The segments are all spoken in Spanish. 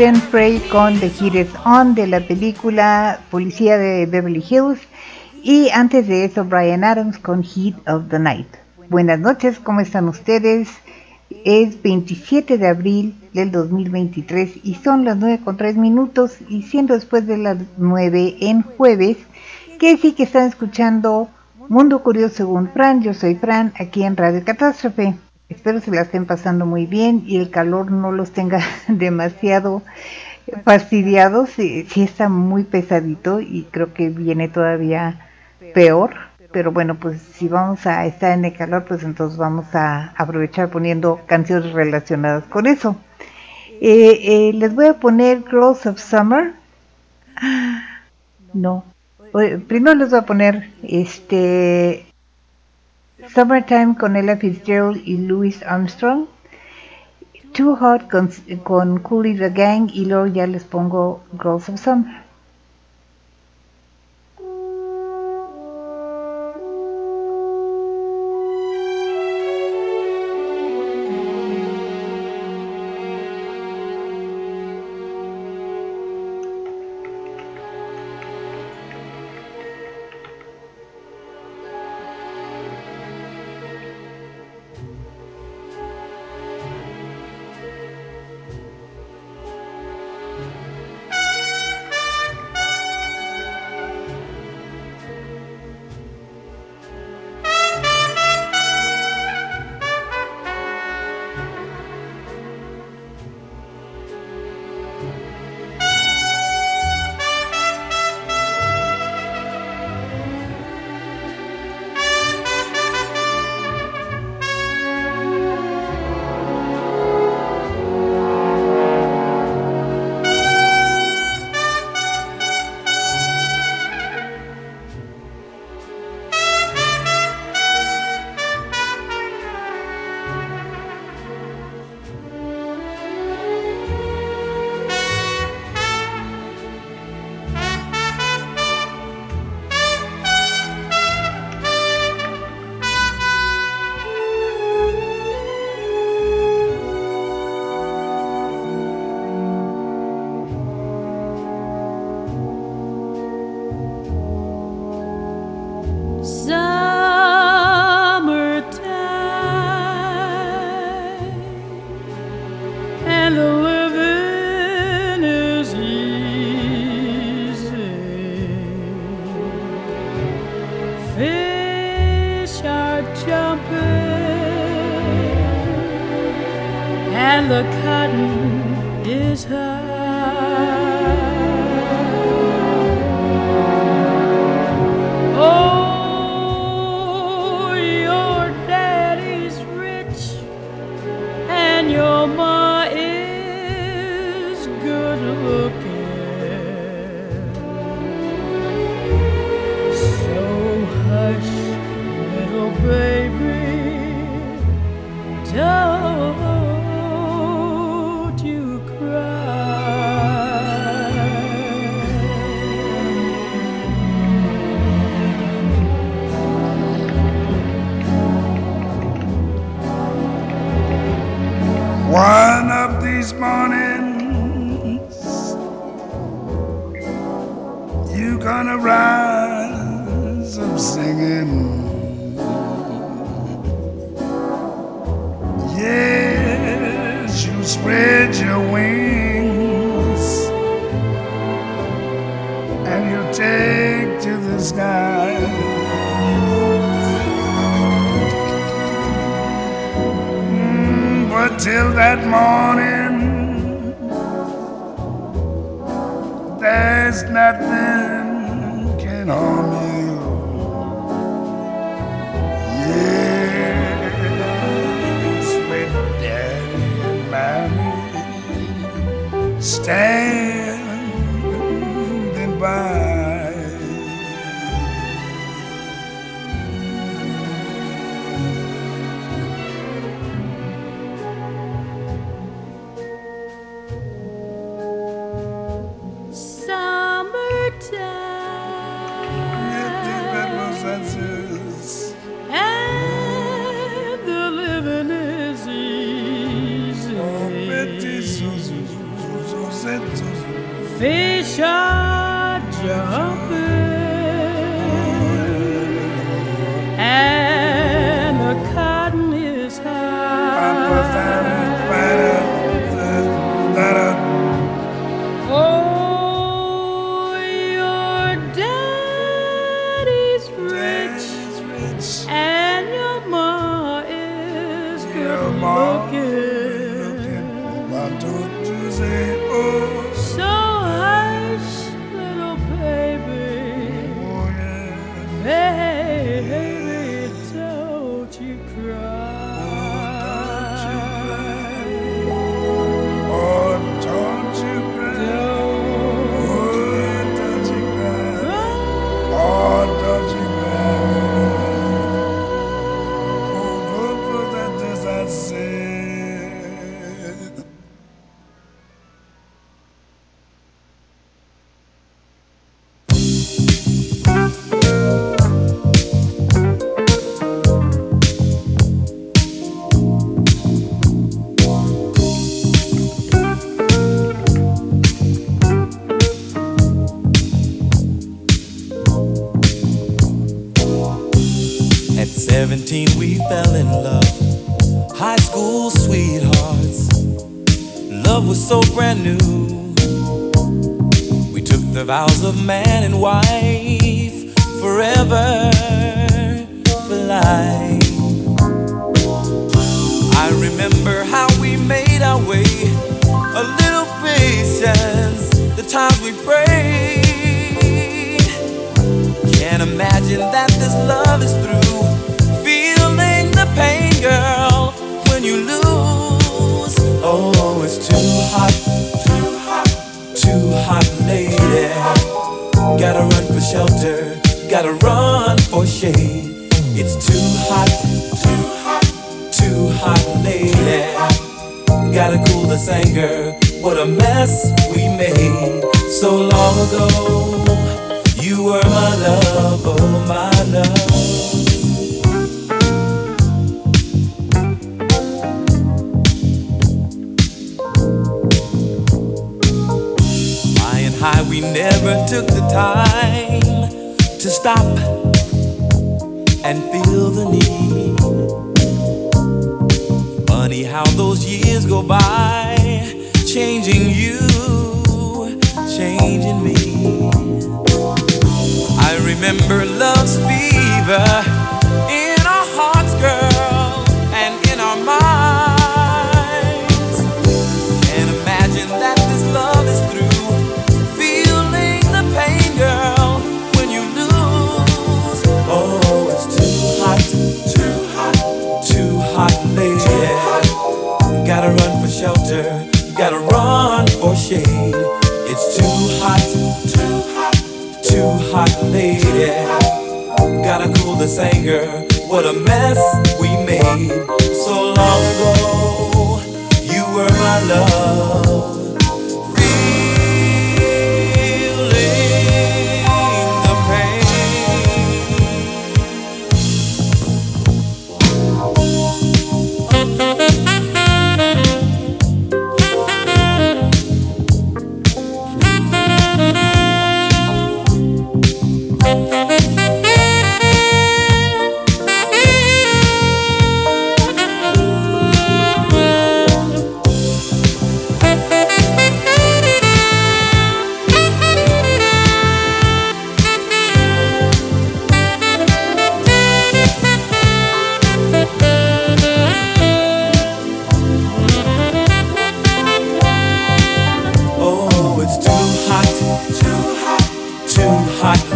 Glenn Frey con The Heat is On de la película Policía de Beverly Hills y antes de eso Brian Adams con Heat of the Night. Buenas noches, ¿cómo están ustedes? Es 27 de abril del 2023 y son las 9 con 3 minutos y siendo después de las 9 en jueves, que sí que están escuchando Mundo Curioso según Fran, yo soy Fran, aquí en Radio Catástrofe. Espero se la estén pasando muy bien y el calor no los tenga demasiado fastidiados. Sí, está muy pesadito y creo que viene todavía peor. Pero bueno, pues si vamos a estar en el calor, pues entonces vamos a aprovechar poniendo canciones relacionadas con eso. Eh, eh, les voy a poner Girls of Summer. No. Primero les voy a poner este Summertime con Ella Fitzgerald y Louis Armstrong. Too Hot con, con the Gang y luego ya les pongo Girls of Summer.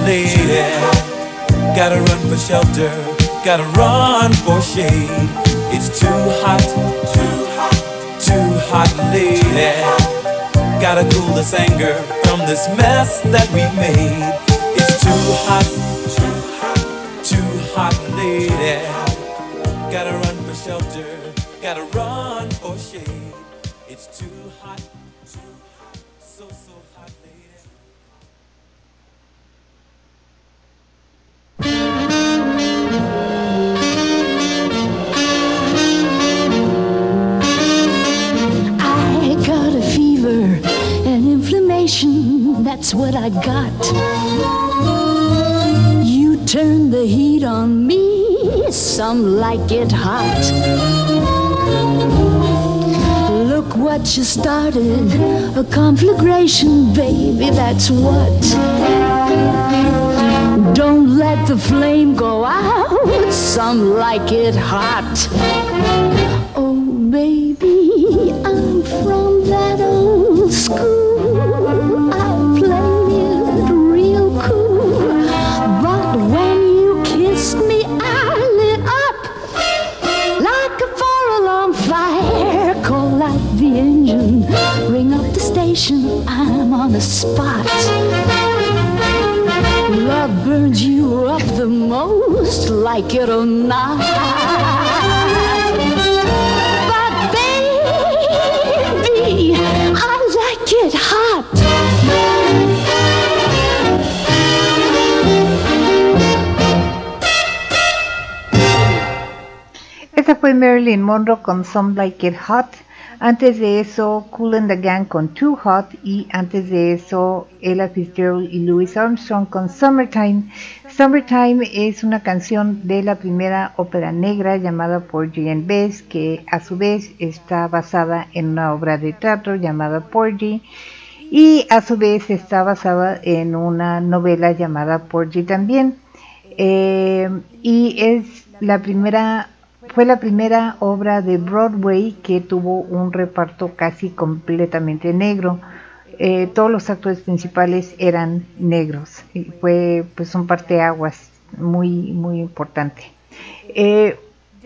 lady. Gotta run for shelter, gotta run for shade. It's too hot, too hot, too hot, lady. Gotta cool this anger from this mess that we made. It's too hot, too hot, too hot, lady. Gotta run for shelter, gotta run. that's what I got. You turn the heat on me, some like it hot. Look what you started, a conflagration, baby, that's what. Don't let the flame go out, some like it hot. Oh, baby, I'm from that old school. Up station. I'm on the spot. Love burns you up the most, like it or not. But baby, I like it hot. Esa fue Marilyn Monroe con Some Like It Hot. Antes de eso, Cool and the Gang con Too Hot. Y antes de eso, Ella Fitzgerald y Louis Armstrong con Summertime. Summertime es una canción de la primera ópera negra llamada Porgy and Bess, que a su vez está basada en una obra de teatro llamada Porgy. Y a su vez está basada en una novela llamada Porgy también. Eh, y es la primera fue la primera obra de Broadway que tuvo un reparto casi completamente negro. Eh, todos los actores principales eran negros. Y fue pues un parteaguas muy muy importante. Eh,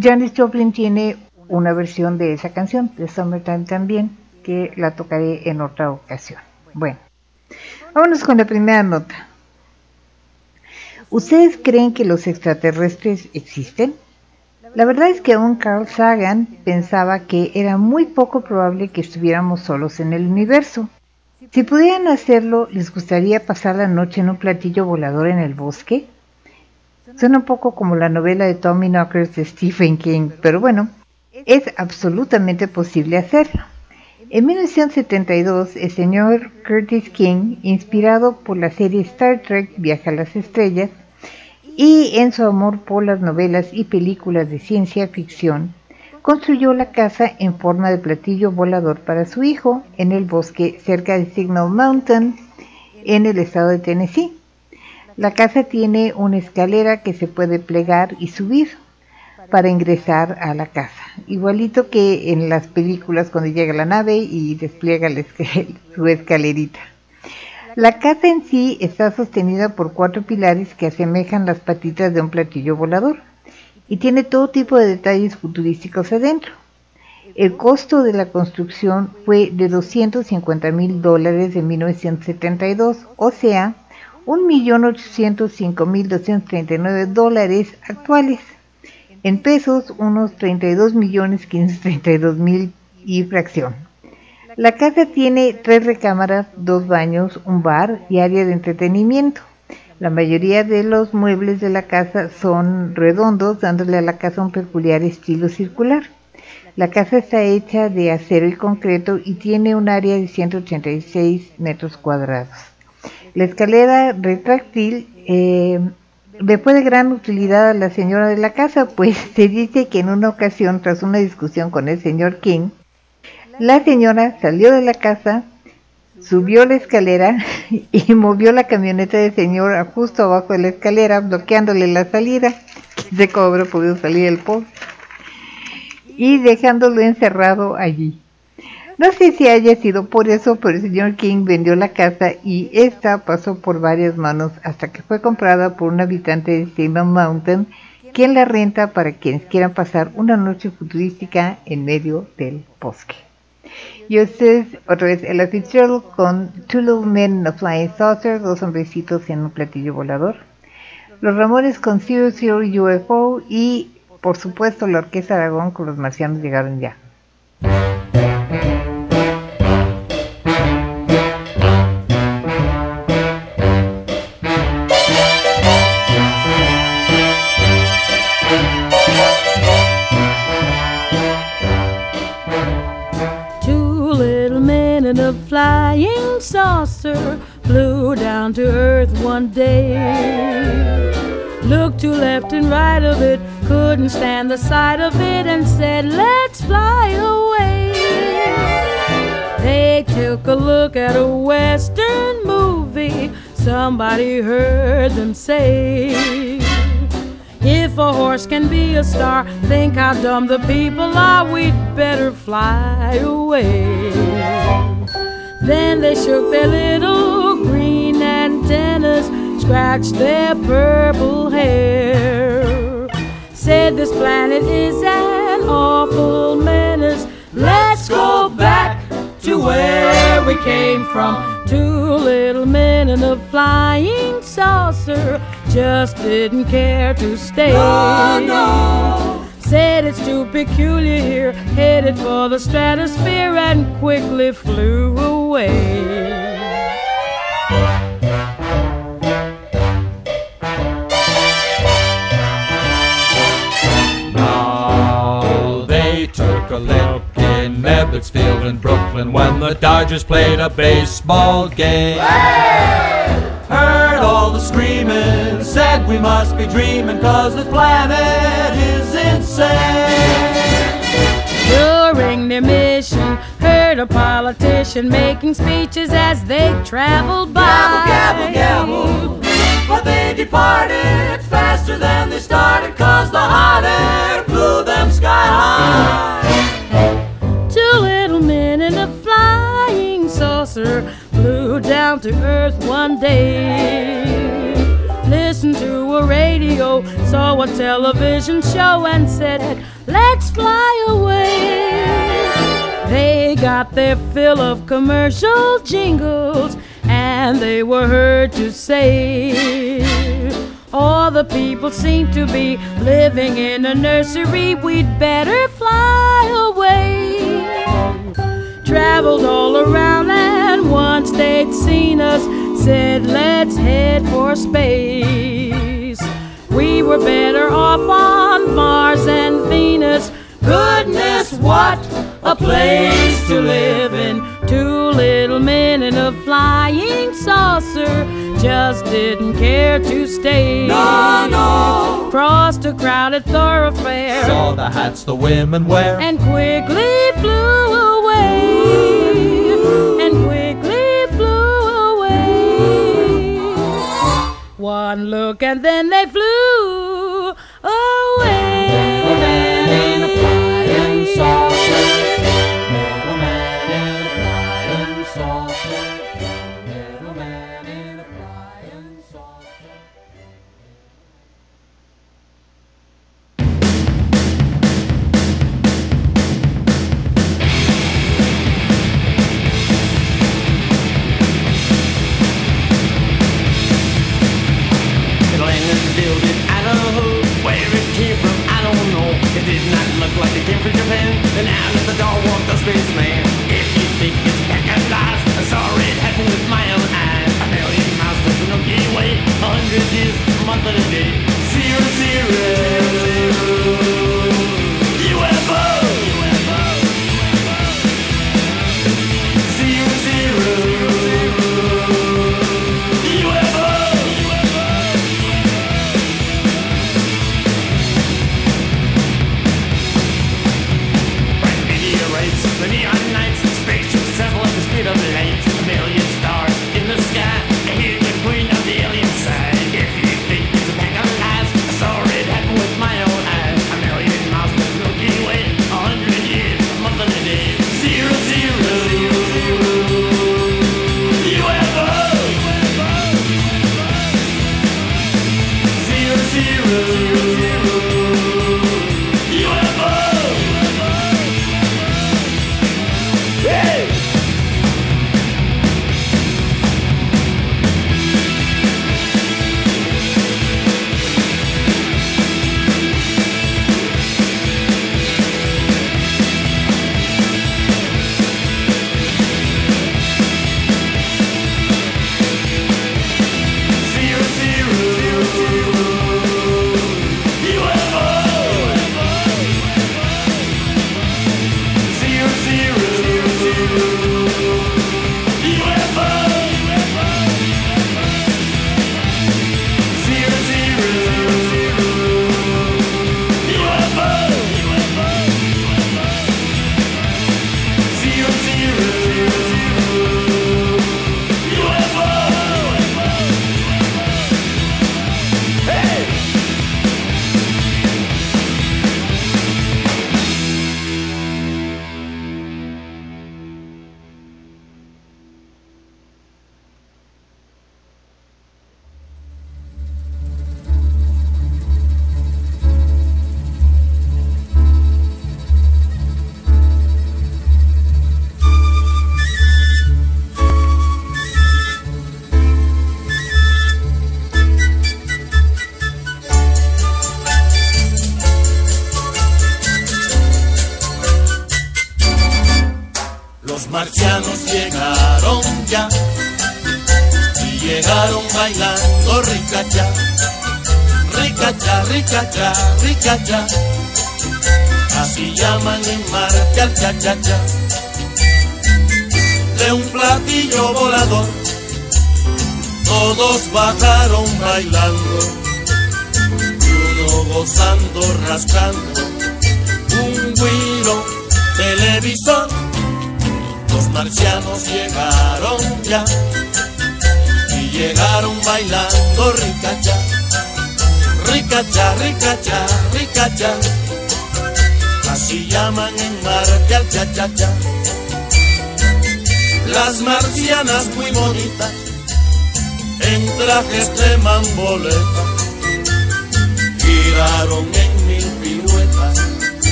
Janis Joplin tiene una versión de esa canción, de Summertime también, que la tocaré en otra ocasión. Bueno, vámonos con la primera nota. ¿Ustedes creen que los extraterrestres existen? La verdad es que aún Carl Sagan pensaba que era muy poco probable que estuviéramos solos en el universo. Si pudieran hacerlo, ¿les gustaría pasar la noche en un platillo volador en el bosque? Suena un poco como la novela de Tommy Knockers de Stephen King, pero bueno, es absolutamente posible hacerlo. En 1972, el señor Curtis King, inspirado por la serie Star Trek Viaja a las Estrellas, y en su amor por las novelas y películas de ciencia ficción, construyó la casa en forma de platillo volador para su hijo en el bosque cerca de Signal Mountain, en el estado de Tennessee. La casa tiene una escalera que se puede plegar y subir para ingresar a la casa, igualito que en las películas cuando llega la nave y despliega su escalerita. La casa en sí está sostenida por cuatro pilares que asemejan las patitas de un platillo volador y tiene todo tipo de detalles futurísticos adentro. El costo de la construcción fue de 250 mil dólares en 1972, o sea, 1.805.239 dólares actuales. En pesos, unos 32.532.000 y fracción. La casa tiene tres recámaras, dos baños, un bar y área de entretenimiento. La mayoría de los muebles de la casa son redondos, dándole a la casa un peculiar estilo circular. La casa está hecha de acero y concreto y tiene un área de 186 metros cuadrados. La escalera retráctil eh, le fue de gran utilidad a la señora de la casa, pues se dice que en una ocasión, tras una discusión con el señor King, la señora salió de la casa, subió la escalera y movió la camioneta del señor justo abajo de la escalera, bloqueándole la salida, que se cobró, pudo salir el post, y dejándolo encerrado allí. No sé si haya sido por eso, pero el señor King vendió la casa y esta pasó por varias manos hasta que fue comprada por un habitante de Signal Mountain, quien la renta para quienes quieran pasar una noche futurística en medio del bosque. Ustedes, otra vez, el Fitzgerald con Two Little Men in a Flying Saucer, dos hombrecitos en un platillo volador. Los Ramones con Zero Zero UFO y, por supuesto, la Orquesta Aragón con los marcianos llegaron ya. Flying saucer flew down to earth one day. Looked to left and right of it, couldn't stand the sight of it, and said, Let's fly away. They took a look at a western movie Somebody heard them say, If a horse can be a star, think how dumb the people are, we'd better fly away. Then they shook their little green antennas, scratched their purple hair. Said this planet is an awful menace. Let's go back to where we came from. Two little men in a flying saucer just didn't care to stay. No, no. Said it's too peculiar here, headed for the stratosphere and quickly flew away. Now they took a look in Ebbets Field in Brooklyn when the Dodgers played a baseball game. Heard we must be dreaming cause the planet is insane. During their mission, heard a politician making speeches as they traveled by. Gabble, gabble, gabble. But they departed faster than they started cause the hot air blew them sky high. Two little men in a flying saucer flew down to earth one day. Listened to a radio, saw a television show, and said, Let's fly away. They got their fill of commercial jingles, and they were heard to say, All the people seem to be living in a nursery, we'd better fly away traveled all around and once they'd seen us said let's head for space. We were better off on mars and venus. Goodness what a place to live in. Two little men in a flying saucer just didn't care to stay. No, no. crossed a crowded thoroughfare. Saw the hats the women wear. and quickly One look and then they flew don't just face If you think it's I saw it happen with my own eyes. A million miles A hundred years, and Zero, zero.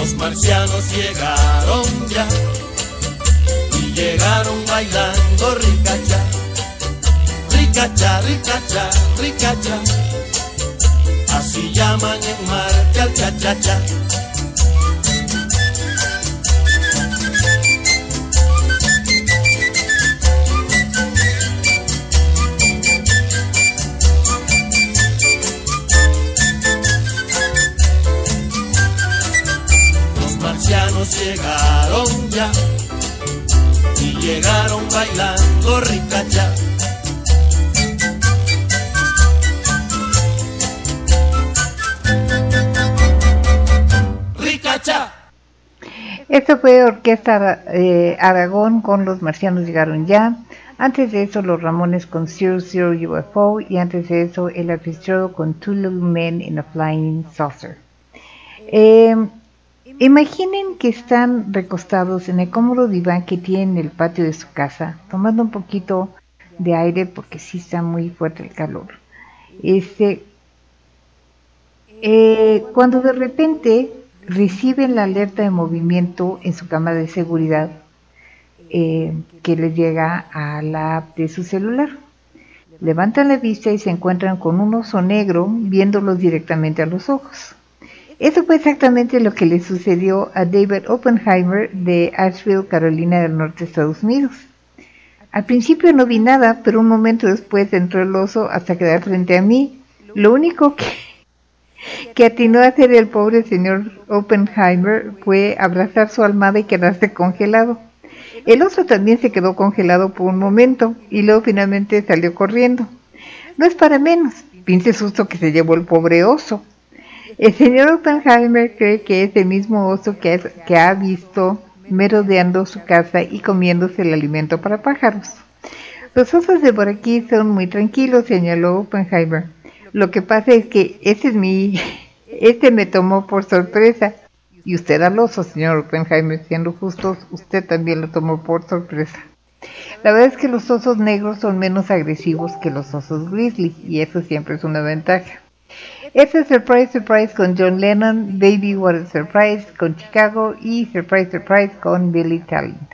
Los marcianos llegaron ya y llegaron bailando ricacha ricacha, ricacha, ricacha. Así llaman en Marte al cha cha cha. Marcianos llegaron ya y llegaron bailando ricacha. Esto fue Orquesta eh, Aragón con Los Marcianos Llegaron Ya. Antes de eso, Los Ramones con Zero Zero UFO. Y antes de eso, El Fitzgerald con Two Little Men in a Flying Saucer. Eh, imaginen que están recostados en el cómodo diván que tienen en el patio de su casa, tomando un poquito de aire porque sí está muy fuerte el calor. Este, eh, cuando de repente reciben la alerta de movimiento en su cámara de seguridad eh, que les llega a la app de su celular. Levantan la vista y se encuentran con un oso negro viéndolos directamente a los ojos. Eso fue exactamente lo que le sucedió a David Oppenheimer de Asheville, Carolina del Norte, Estados Unidos. Al principio no vi nada, pero un momento después entró el oso hasta quedar frente a mí. Lo único que que atinó a hacer el pobre señor Oppenheimer fue abrazar su almada y quedarse congelado. El oso también se quedó congelado por un momento y luego finalmente salió corriendo. No es para menos, pinche susto que se llevó el pobre oso. El señor Oppenheimer cree que es el mismo oso que, ha visto merodeando su casa y comiéndose el alimento para pájaros. Los osos de por aquí son muy tranquilos, señaló Oppenheimer. Lo que pasa es que ese es mi, este me tomó por sorpresa. Y usted al oso, señor Oppenheimer, siendo justos, usted también lo tomó por sorpresa. La verdad es que los osos negros son menos agresivos que los osos grizzly y eso siempre es una ventaja. Este es Surprise Surprise con John Lennon, Baby What a Surprise con Chicago y Surprise Surprise con Billy Talent.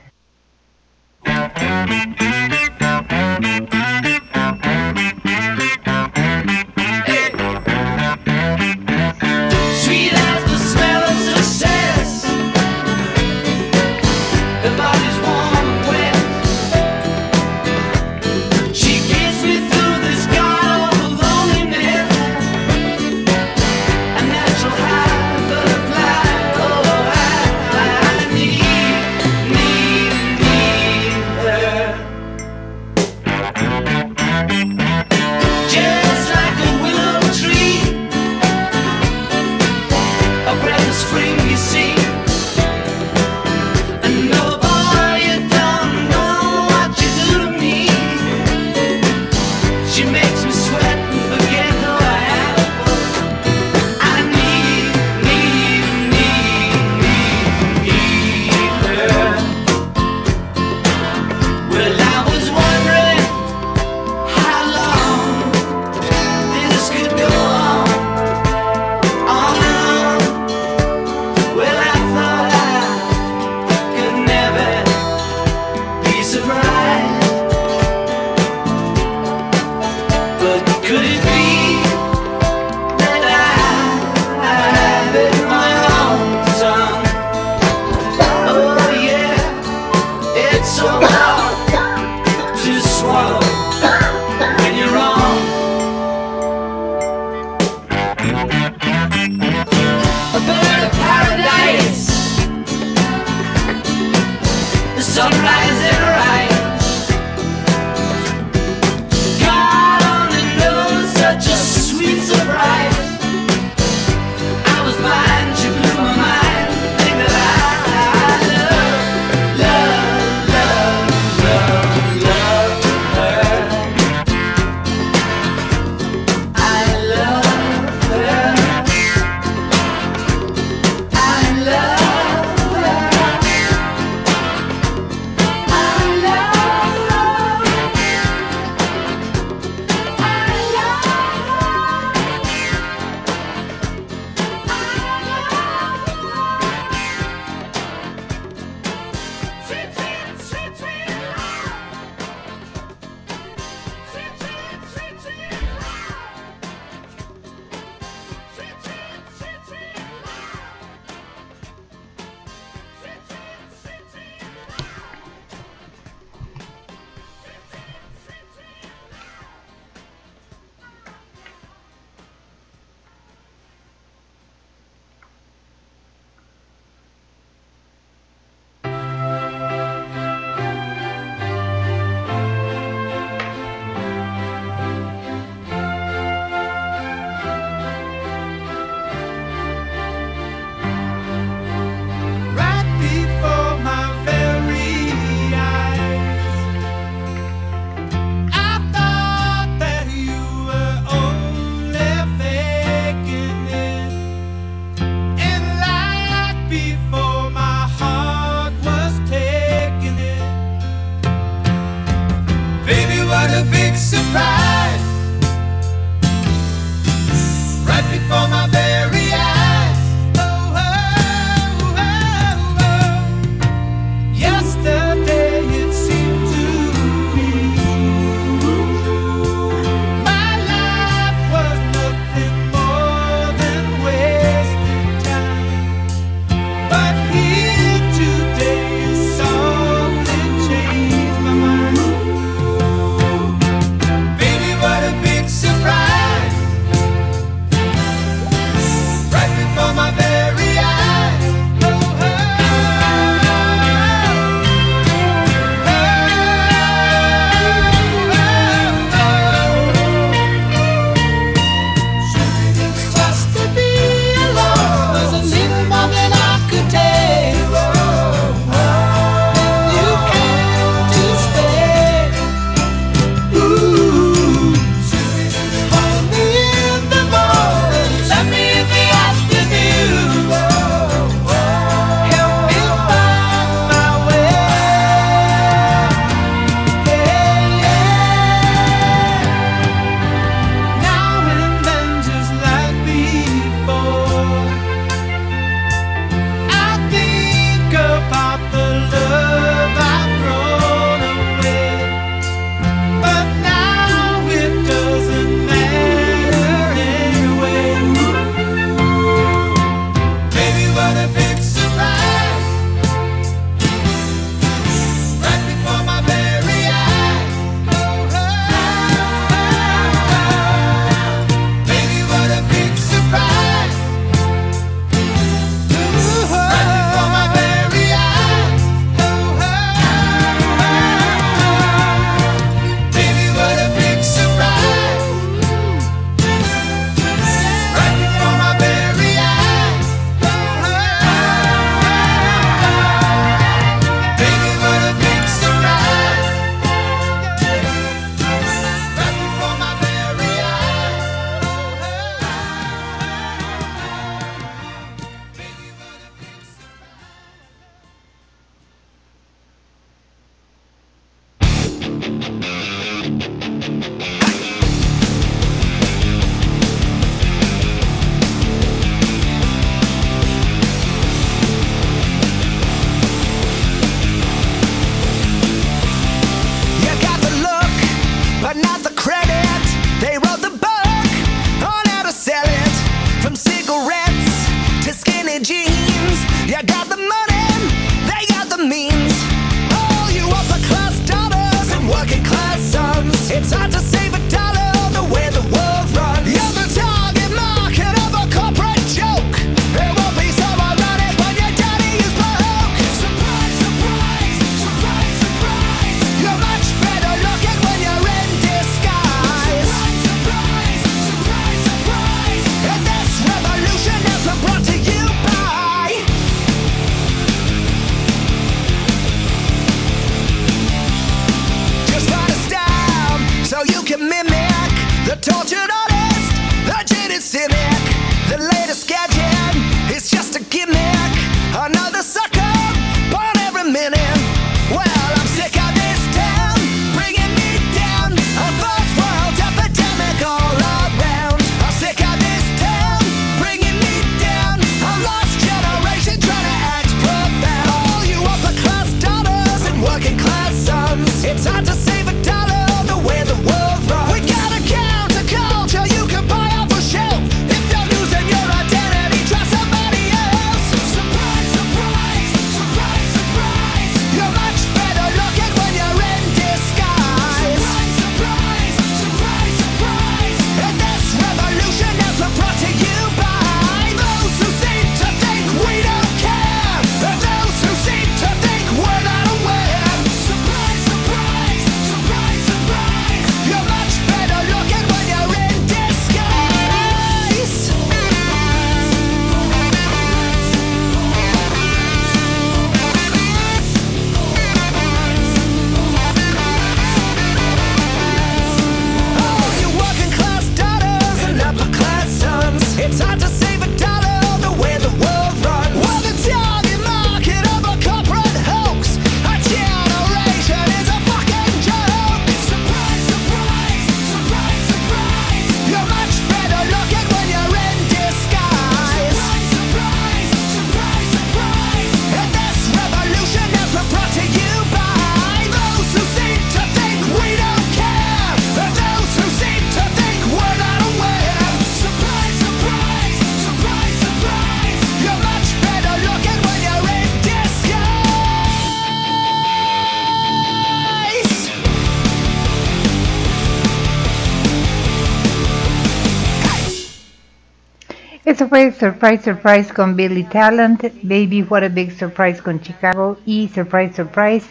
Surprise Surprise con Billy Talent, Baby What a Big Surprise con Chicago y Surprise Surprise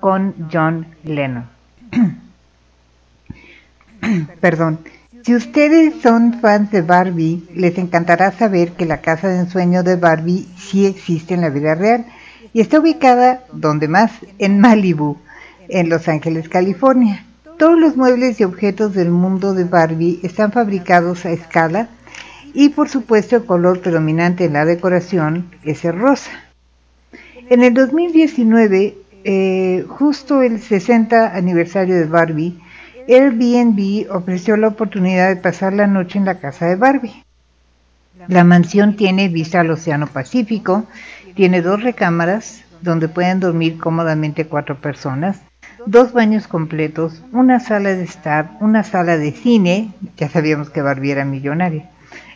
con John Lennon. Perdón. Si ustedes son fans de Barbie, les encantará saber que la casa de ensueño de Barbie sí existe en la vida real y está ubicada, donde más, en Malibu, en Los Ángeles, California. Todos los muebles y objetos del mundo de Barbie están fabricados a escala y por supuesto el color predominante en la decoración es el rosa. En el 2019, eh, justo el 60 aniversario de Barbie, Airbnb ofreció la oportunidad de pasar la noche en la casa de Barbie. La mansión tiene vista al Océano Pacífico, tiene dos recámaras donde pueden dormir cómodamente cuatro personas, dos baños completos, una sala de estar, una sala de cine, ya sabíamos que Barbie era millonaria,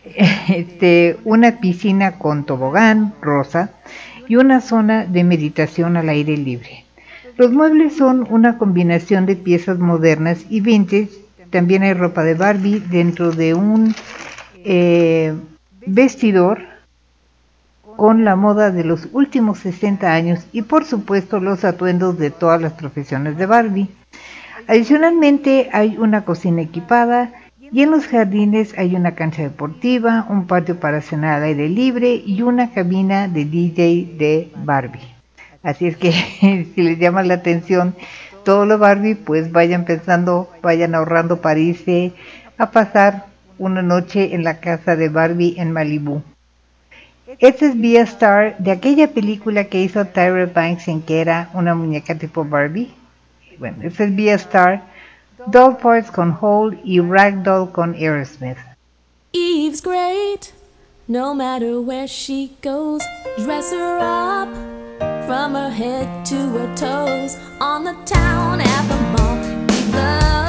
este, una piscina con tobogán rosa y una zona de meditación al aire libre. Los muebles son una combinación de piezas modernas y vintage. También hay ropa de Barbie dentro de un eh, vestidor con la moda de los últimos 60 años y por supuesto los atuendos de todas las profesiones de Barbie. Adicionalmente hay una cocina equipada y en los jardines hay una cancha deportiva, un patio para cenar al aire libre y una cabina de DJ de Barbie. Así es que si les llama la atención todo lo Barbie, pues vayan pensando, vayan ahorrando para irse a pasar una noche en la casa de Barbie en Malibu. Este es Via Star de aquella película que hizo Tyra Banks en que era una muñeca tipo Barbie. Bueno, este es Via Star, Doll Parts con Hole y Ragdoll con Aerosmith. Eve's great, no matter where she goes, dress her up. from her head to her toes on the town at the mall.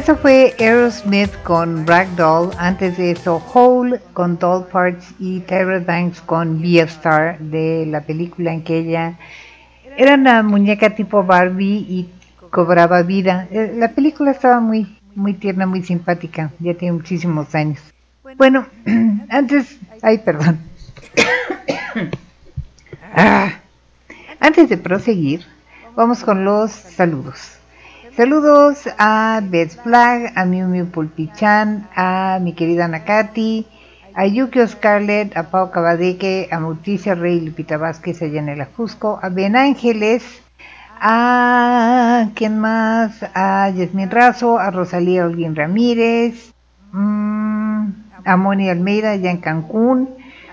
Eso fue Aerosmith con Ragdoll, antes de eso Hole con Doll Parts y Tyra Banks con a Star de la película en que ella era una muñeca tipo Barbie y cobraba vida. Eh, La película estaba muy muy tierna, muy simpática, ya tiene muchísimos años. Bueno, antes, ay perdón. Ah, antes de proseguir, vamos con los saludos. Saludos a Beth Flag, a Miu Miu Pulpichan, a mi querida Nakati, a Yukio Scarlett, a Pau Cabadeque, a Morticia Rey Lupita Vázquez allá en el Ajusco, a Ben Ángeles, a ¿quién más? A Yasmin Razo, a Rosalía Holguín Ramírez, mm, a Moni Almeida allá en Cancún,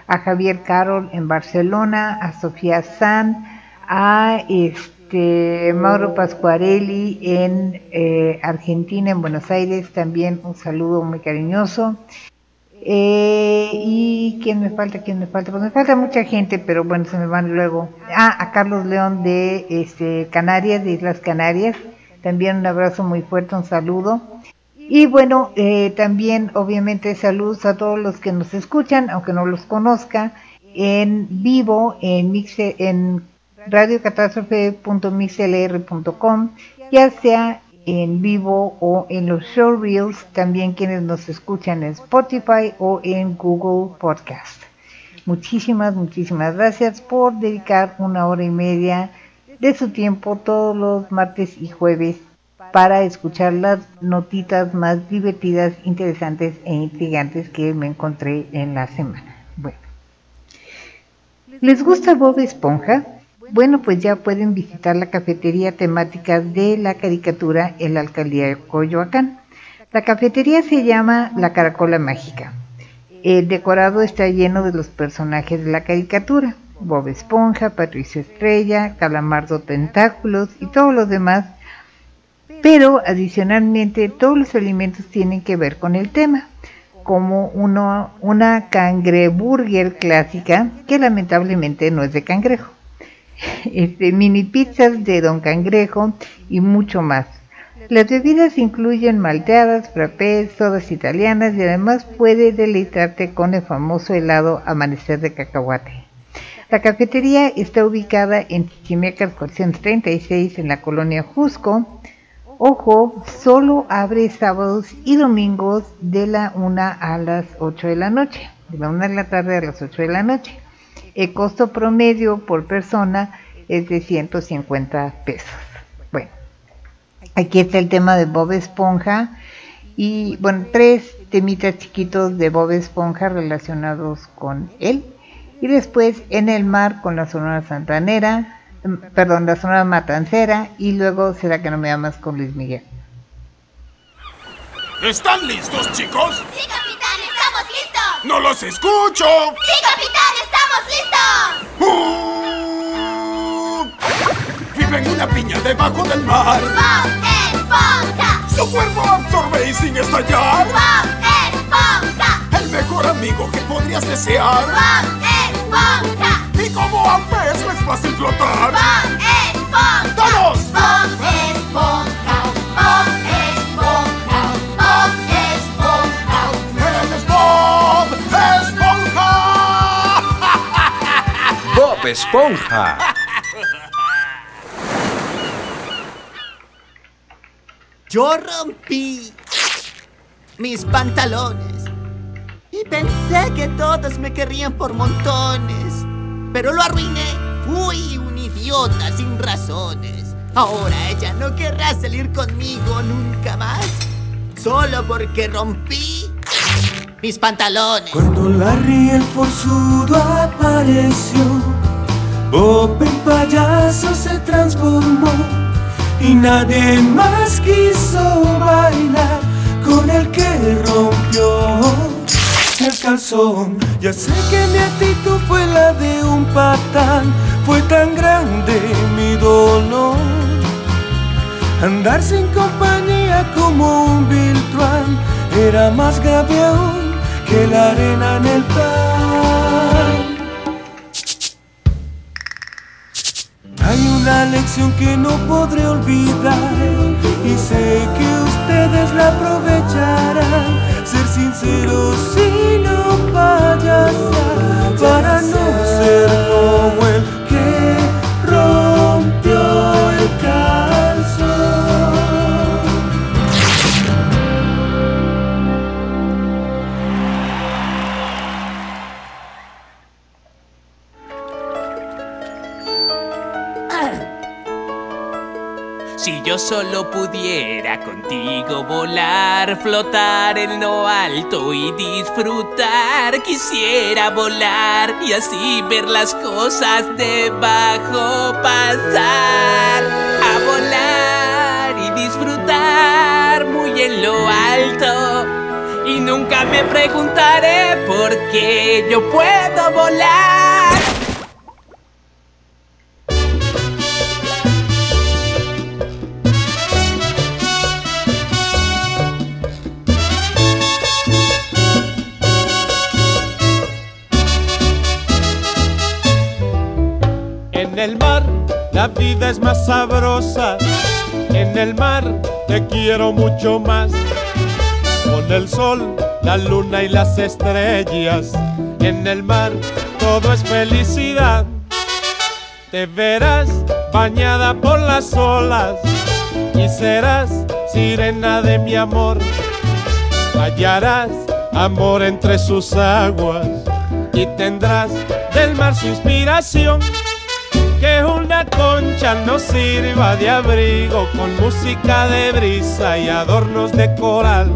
a Javier Carol en Barcelona, a Sofía San, a este Mauro Pascuarelli en eh, Argentina, en Buenos Aires, también un saludo muy cariñoso. Eh, y quién me falta, quién me falta, pues me falta mucha gente, pero bueno, se me van luego. Ah, a Carlos León de este, Canarias, de Islas Canarias, también un abrazo muy fuerte, un saludo. Y bueno, eh, también obviamente saludos a todos los que nos escuchan, aunque no los conozca, en vivo en, mixe, en radiocatástrofe.mixlr.com, ya sea en vivo o en los showreels, también quienes nos escuchan en Spotify o en Google Podcast. Muchísimas, muchísimas gracias por dedicar una hora y media de su tiempo todos los martes y jueves para escuchar las notitas más divertidas, interesantes e intrigantes que me encontré en la semana. Bueno, ¿les gusta Bob Esponja? Bueno, pues ya pueden visitar la cafetería temática de la caricatura en la alcaldía de Coyoacán. La cafetería se llama La Caracola Mágica. El decorado está lleno de los personajes de la caricatura. Bob Esponja, Patricio Estrella, Calamardo Tentáculos y todos los demás. Pero adicionalmente todos los alimentos tienen que ver con el tema, como uno, una cangreburger clásica que lamentablemente no es de cangrejo este, mini pizzas de Don Cangrejo y mucho más. Las bebidas incluyen malteadas, frappés, sodas italianas y además puede deleitarte con el famoso helado Amanecer de Cacahuate. La cafetería está ubicada en Chichimecas 436 en la colonia Jusco. Ojo, solo abre sábados y domingos de la 1 a las 8 de la noche, de la 1 de la tarde a las 8 de la noche. El costo promedio por persona es de 150 pesos. Bueno, aquí está el tema de Bob Esponja y bueno, tres temitas chiquitos de Bob Esponja relacionados con él. Y después en el mar con la Sonora Santanera, perdón, la Sonora Matancera y luego será que no me amas con Luis Miguel. ¿Están listos, chicos? ¡No los escucho! ¡Sí, capitán! ¡Estamos listos! Vive en una piña debajo del mar. ¡Bob Esponja! Su cuerpo absorbe y sin estallar. ¡Bob Esponja! El mejor amigo que podrías desear. ¡Bob Esponja! Y como a pez no es fácil flotar. ¡Bob Esponja! ¡Todos! ¡Bob Esponja! ¡Bob Esponja. Yo rompí mis pantalones y pensé que todos me querrían por montones, pero lo arruiné. Fui un idiota sin razones. Ahora ella no querrá salir conmigo nunca más, solo porque rompí mis pantalones. Cuando Larry el forzudo apareció, Bob en payaso se transformó y nadie más quiso bailar con el que rompió el calzón. Ya sé que mi actitud fue la de un patán, fue tan grande mi dolor. Andar sin compañía como un Viltruan era más grave aún que la arena en el pan. Hay una lección que no podré olvidar y sé que ustedes la aprovecharán. Ser sinceros y no payasar para no ser yo solo pudiera contigo volar, flotar en lo alto y disfrutar, quisiera volar y así ver las cosas debajo pasar. A volar y disfrutar muy en lo alto. Y nunca me preguntaré por qué yo puedo volar. El mar la vida es más sabrosa. En el mar te quiero mucho más. Con el sol, la luna y las estrellas. En el mar todo es felicidad. Te verás bañada por las olas y serás sirena de mi amor. Hallarás amor entre sus aguas y tendrás del mar su inspiración. Que una concha nos sirva de abrigo con música de brisa y adornos de coral.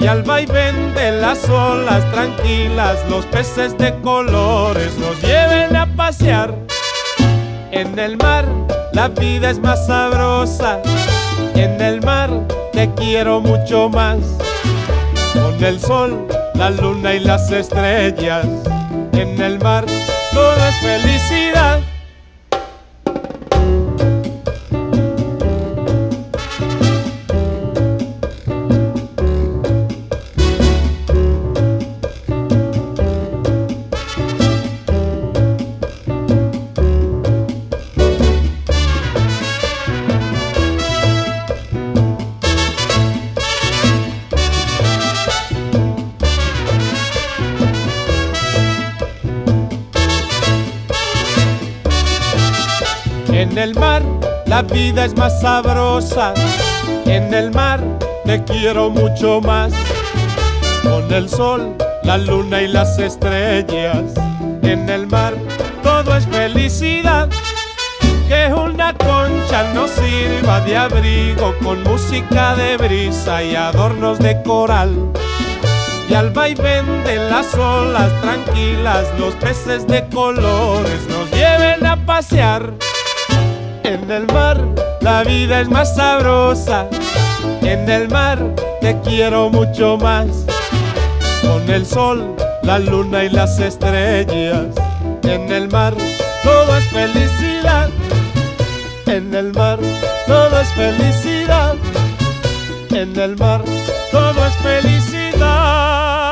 Y al vaivén de las olas tranquilas, los peces de colores nos lleven a pasear. En el mar la vida es más sabrosa. En el mar te quiero mucho más. Con el sol, la luna y las estrellas. En el mar todo es felicidad. Vida es más sabrosa. En el mar te quiero mucho más. Con el sol, la luna y las estrellas. En el mar todo es felicidad. Que una concha nos sirva de abrigo con música de brisa y adornos de coral. Y al vaivén de las olas tranquilas, los peces de colores nos lleven a pasear. En el mar la vida es más sabrosa. En el mar te quiero mucho más. Con el sol, la luna y las estrellas. En el mar todo es felicidad. En el mar todo es felicidad. En el mar todo es felicidad.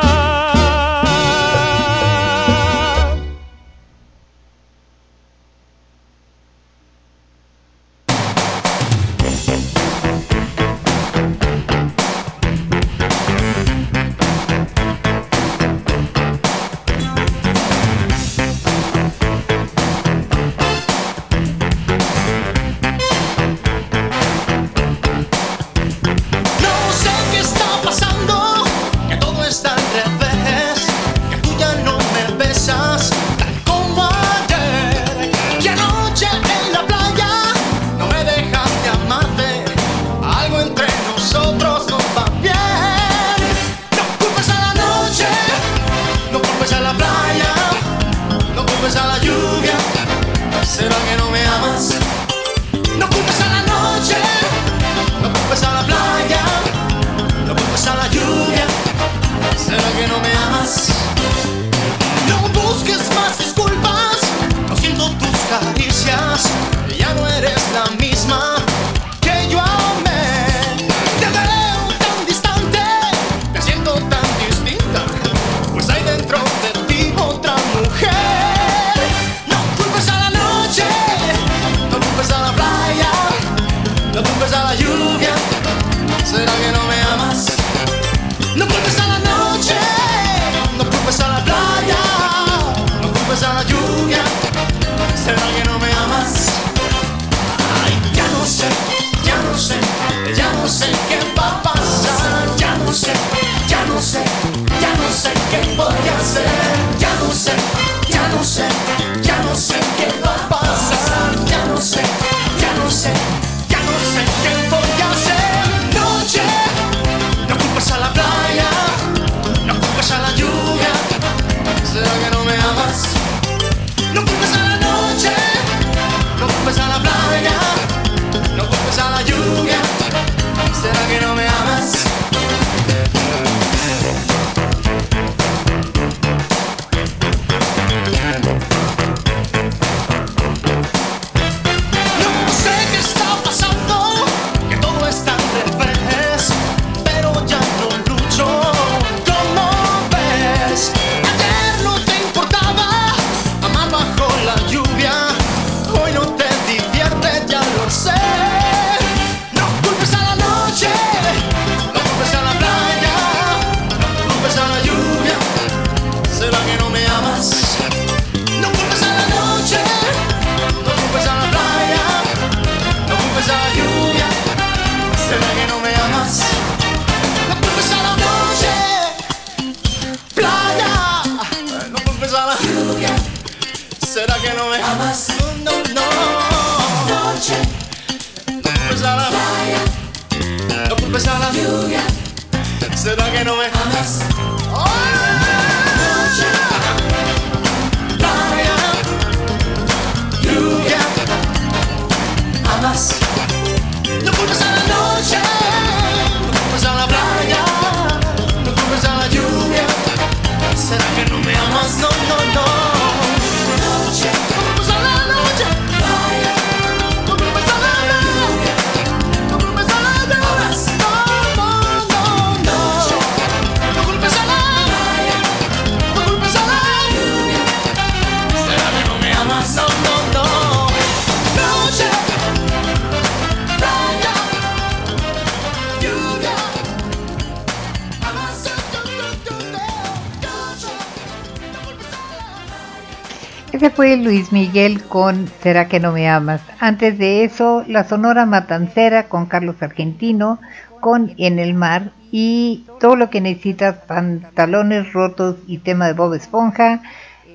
Luis Miguel con ¿Será que no me amas? Antes de eso, la Sonora Matancera con Carlos Argentino con En el mar y todo lo que necesitas, pantalones rotos y tema de Bob Esponja,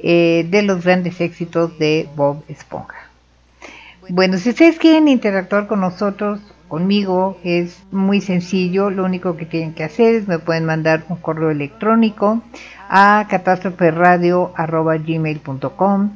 eh, de los grandes éxitos de Bob Esponja. Bueno, si ustedes quieren interactuar con nosotros, conmigo, es muy sencillo. Lo único que tienen que hacer es me pueden mandar un correo electrónico a catástroferradio.gmail.com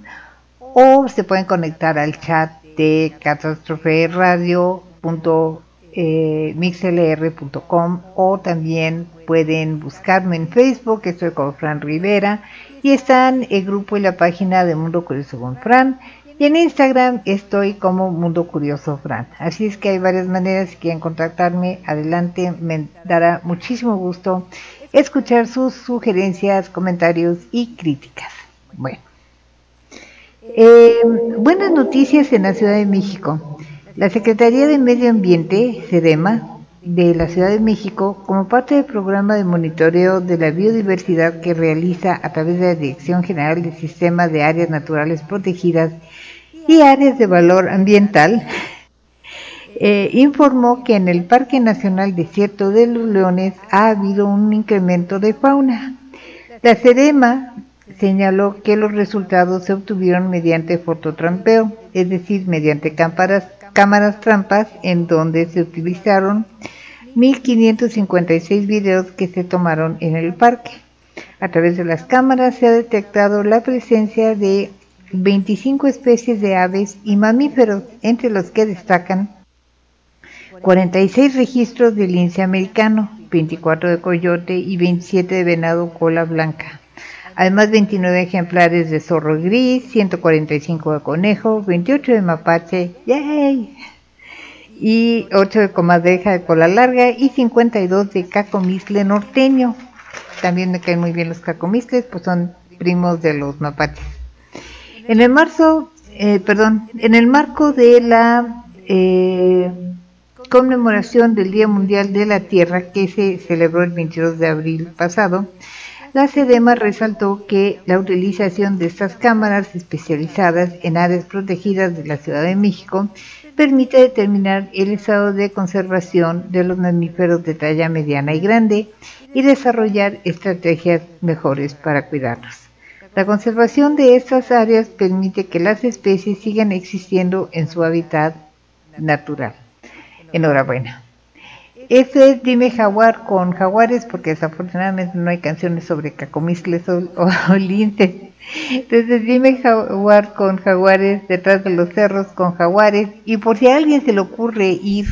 o se pueden conectar al chat de catástroferadio.mixlr.com o también pueden buscarme en Facebook, estoy con Fran Rivera y están el grupo y la página de Mundo Curioso con Fran y en Instagram estoy como Mundo Curioso Fran. Así es que hay varias maneras, si quieren contactarme, adelante, me dará muchísimo gusto escuchar sus sugerencias, comentarios y críticas. Bueno, eh, buenas noticias en la Ciudad de México. La Secretaría de Medio Ambiente, SEDEMA, de la Ciudad de México, como parte del programa de monitoreo de la biodiversidad que realiza a través de la Dirección General de Sistemas de Áreas Naturales Protegidas y Áreas de Valor Ambiental, eh, informó que en el Parque Nacional Desierto de los Leones ha habido un incremento de fauna. La SEDEMA señaló que los resultados se obtuvieron mediante fototrampeo, es decir, mediante cámaras, trampas en donde se utilizaron 1.556 videos que se tomaron en el parque. A través de las cámaras se ha detectado la presencia de 25 especies de aves y mamíferos, entre los que destacan 46 registros de lince americano, 24 de coyote y 27 de venado cola blanca. Además 29 ejemplares de zorro gris, 145 de conejo, 28 de mapache, ¡yay! y 8 de comadreja de cola larga y 52 de cacomisle norteño. También me caen muy bien los cacomisles, pues son primos de los mapaches. En el marzo, eh, perdón, en el marco de la eh, conmemoración del Día Mundial de la Tierra que se celebró el 22 de abril pasado, la SEDEMA resaltó que la utilización de estas cámaras especializadas en áreas protegidas de la Ciudad de México permite determinar el estado de conservación de los mamíferos de talla mediana y grande y desarrollar estrategias mejores para cuidarlos. La conservación de estas áreas permite que las especies sigan existiendo en su hábitat natural. Enhorabuena. Este es Dime Jaguar con jaguares, porque desafortunadamente no hay canciones sobre cacomistles o, o. Entonces Dime Jaguar con jaguares, detrás de los cerros con jaguares. Y por si a alguien se le ocurre ir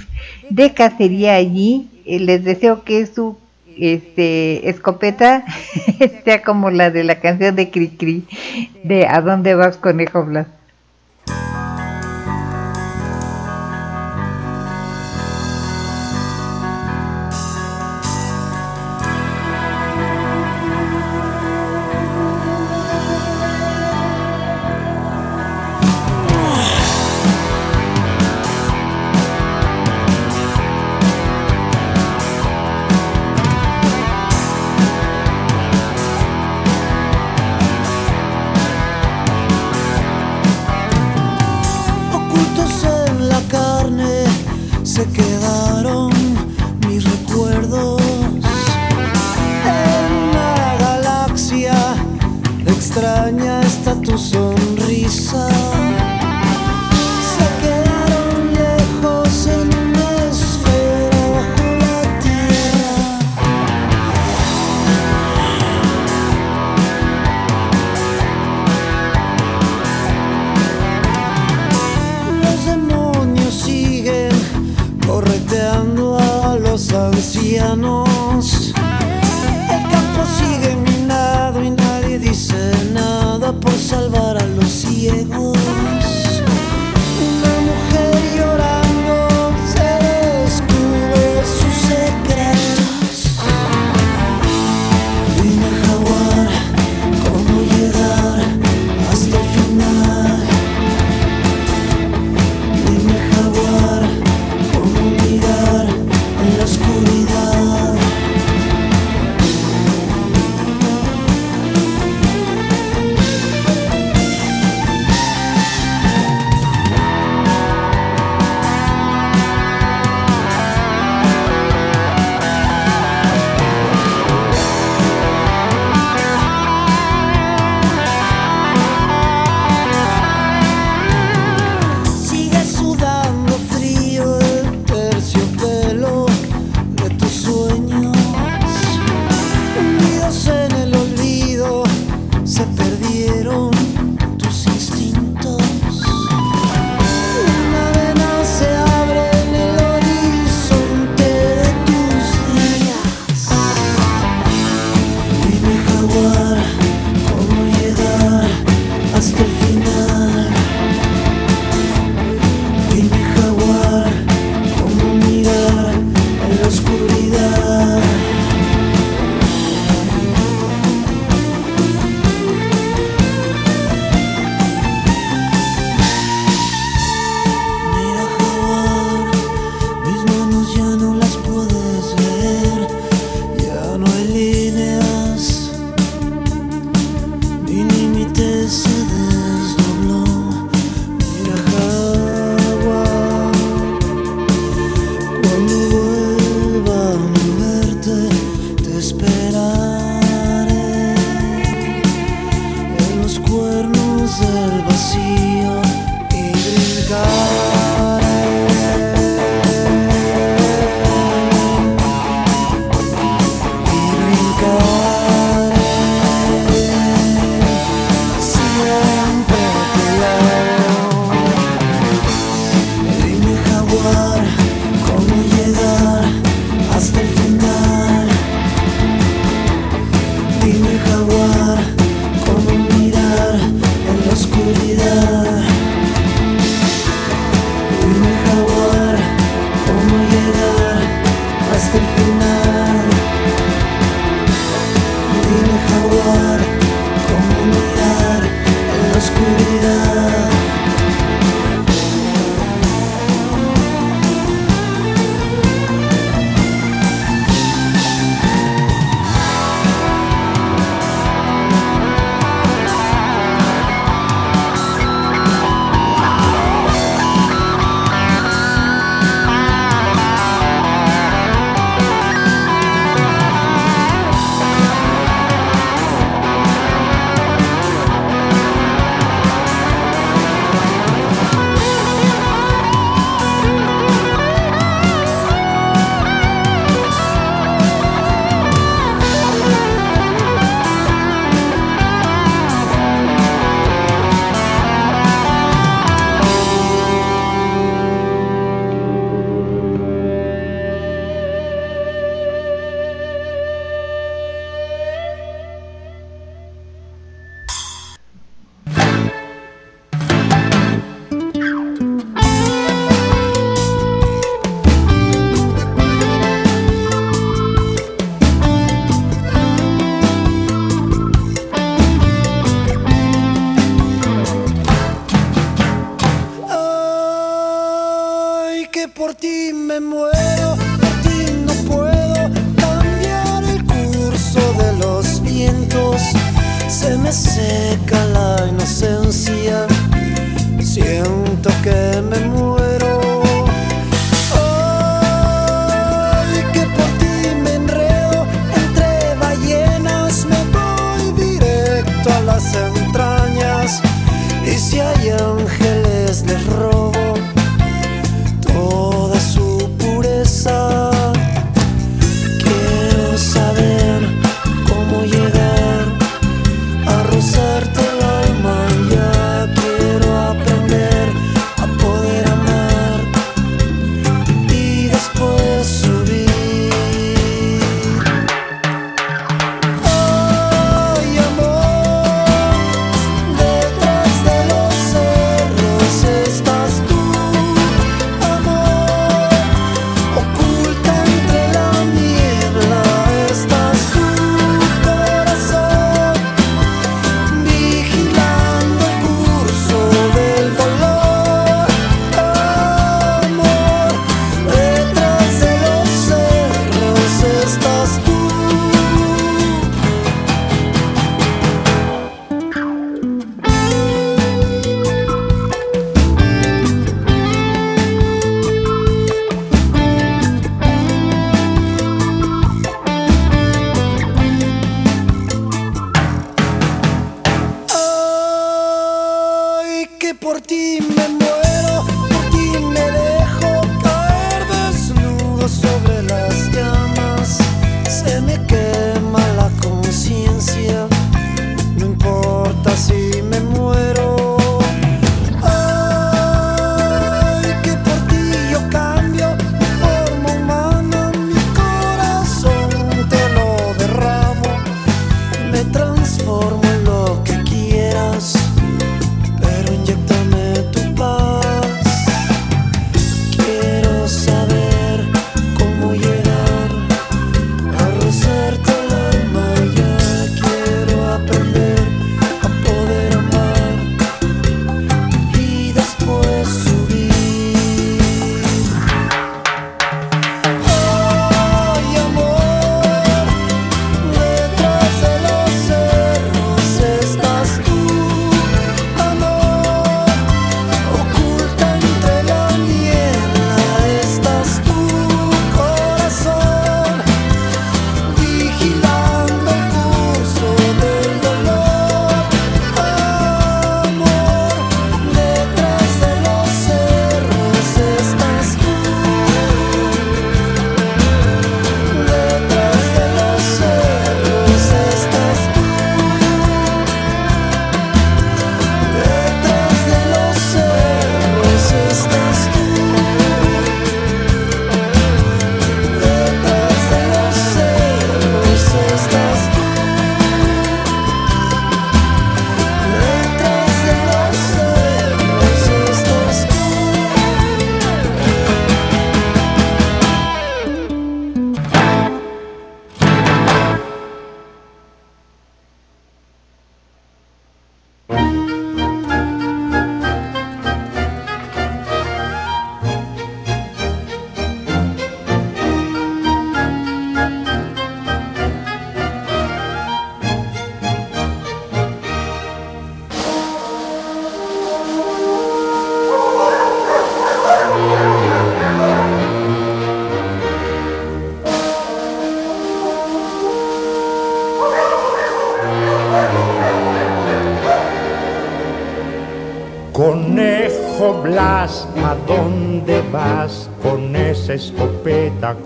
de cacería allí, eh, les deseo que su este, escopeta sea como la de la canción de Cri Cri, de ¿A dónde vas conejo Blas? Quedaron jaguar, cómo mirar en la oscuridad.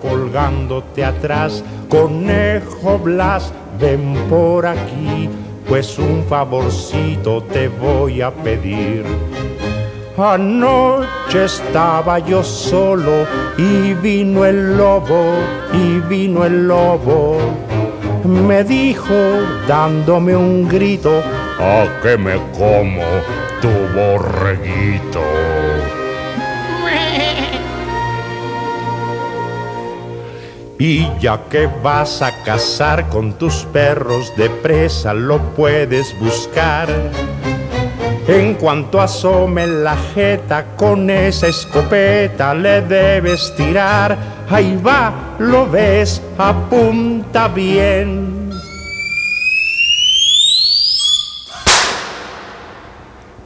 Colgándote atrás? Conejo Blas, ven por aquí, pues un favorcito te voy a pedir. Anoche estaba yo solo y vino el lobo, y vino el lobo. Me dijo dándome un grito, ¿a que me como tu borreguito? Y ya que vas a cazar con tus perros de presa, lo puedes buscar. En cuanto asome la jeta con esa escopeta le debes tirar. Ahí va, lo ves, apunta bien.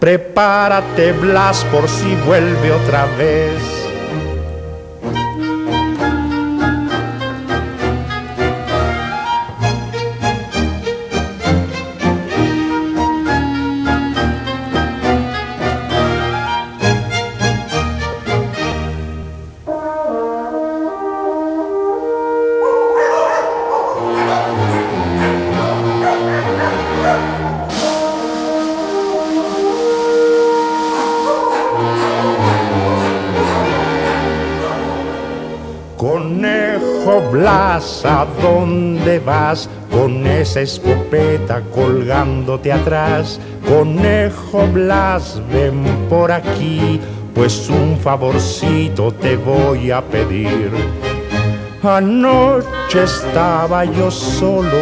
Prepárate, Blas, por si vuelve otra vez. Escopeta colgándote atrás? Conejo Blas, ven por aquí, pues un favorcito te voy a pedir. Anoche estaba yo solo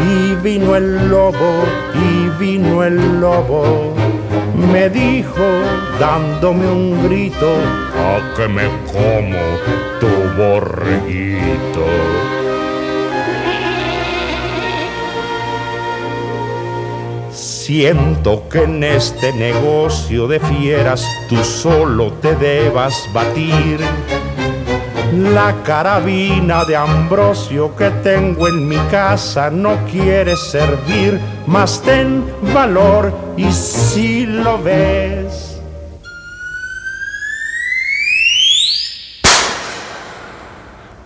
y vino el lobo, y vino el lobo. Me dijo dándome un grito, a que me como tu borreguito. Siento que en este negocio de fieras tú solo te debas batir. La carabina de Ambrosio que tengo en mi casa no quiere servir, mas ten valor y si lo ves.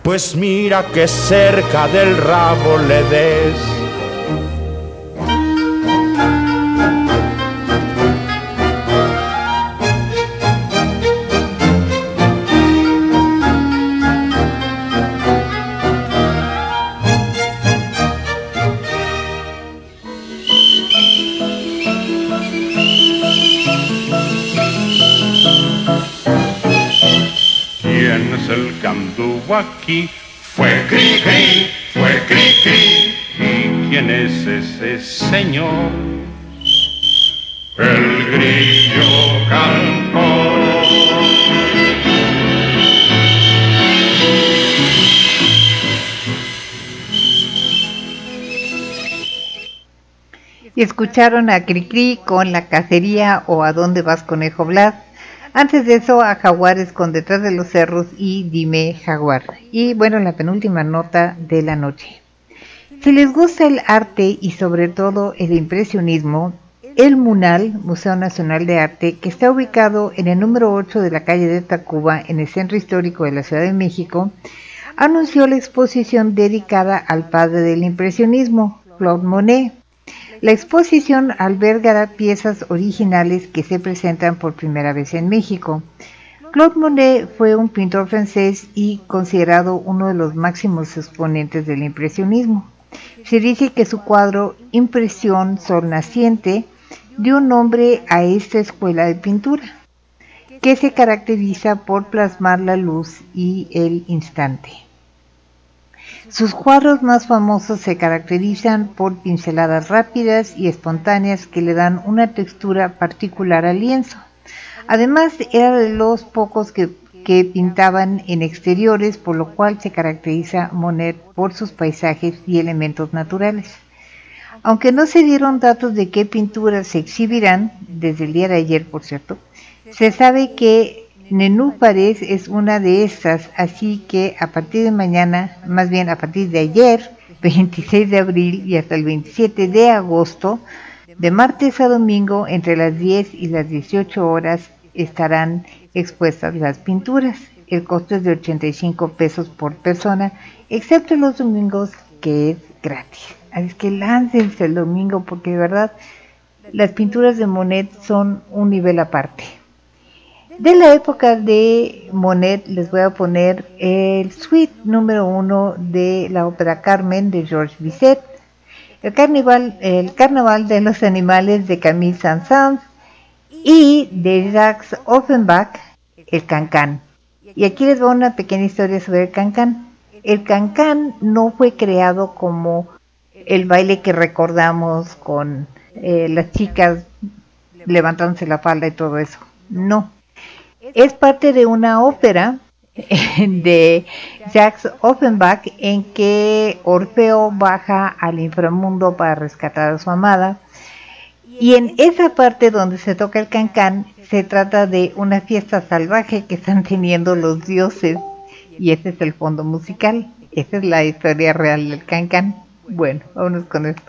Pues mira que cerca del rabo le des. Aquí? Fue Cri Cri, fue Cri Cri. ¿Y quién es ese señor? El grillo cantor. Y escucharon a Cricri con la cacería o a dónde vas conejo Blas. Antes de eso a Jaguares con Detrás de los Cerros y Dime Jaguar. Y bueno, la penúltima nota de la noche. Si les gusta el arte y sobre todo el impresionismo, el MUNAL, Museo Nacional de Arte, que está ubicado en el número 8 de la calle de Tacuba, en el centro histórico de la Ciudad de México, anunció la exposición dedicada al padre del impresionismo, Claude Monet. La exposición albergará piezas originales que se presentan por primera vez en México. Claude Monet fue un pintor francés y considerado uno de los máximos exponentes del impresionismo. Se dice que su cuadro Impresión Sol Naciente dio nombre a esta escuela de pintura, que se caracteriza por plasmar la luz y el instante. Sus cuadros más famosos se caracterizan por pinceladas rápidas y espontáneas que le dan una textura particular al lienzo. Además, era de los pocos que, que pintaban en exteriores, por lo cual se caracteriza Monet por sus paisajes y elementos naturales. Aunque no se dieron datos de qué pinturas se exhibirán, desde el día de ayer por cierto, se sabe que Nenúfares es una de estas, así que a partir de mañana, más bien a partir de ayer, 26 de abril y hasta el 27 de agosto, de martes a domingo entre las 10 y las 18 horas, estarán expuestas las pinturas. El costo es de 85 pesos por persona, excepto los domingos que es gratis. Así que láncense el domingo porque de verdad las pinturas de Monet son un nivel aparte. De la época de Monet les voy a poner el suite número uno de la ópera Carmen de Georges Bizet, el carnaval, el carnaval de los animales de Camille Saint-Saëns y de Jacques Offenbach, el Cancán. Y aquí les voy una pequeña historia sobre el Cancán. El Cancán no fue creado como el baile que recordamos con eh, las chicas levantándose la falda y todo eso. No. Es parte de una ópera de Jacques Offenbach en que Orfeo baja al inframundo para rescatar a su amada. Y en esa parte donde se toca el cancán se trata de una fiesta salvaje que están teniendo los dioses y ese es el fondo musical. Esa es la historia real del cancán. Bueno, vámonos con esto.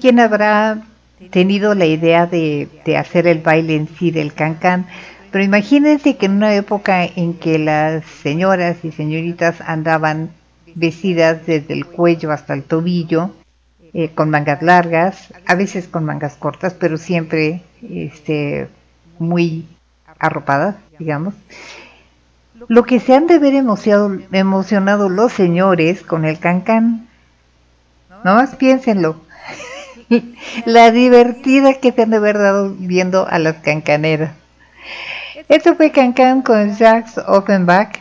Quién habrá tenido la idea de, hacer el baile en sí del cancán, pero imagínense que en una época en que las señoras y señoritas andaban vestidas desde el cuello hasta el tobillo, eh, con mangas largas, a veces con mangas cortas, pero siempre este, muy arropadas, digamos. Lo que se han de ver emocionado, emocionado los señores con el cancán. Nomás piénsenlo. La divertida que se han de haber dado viendo a las cancaneras. Esto fue Cancán con Jacques Offenbach,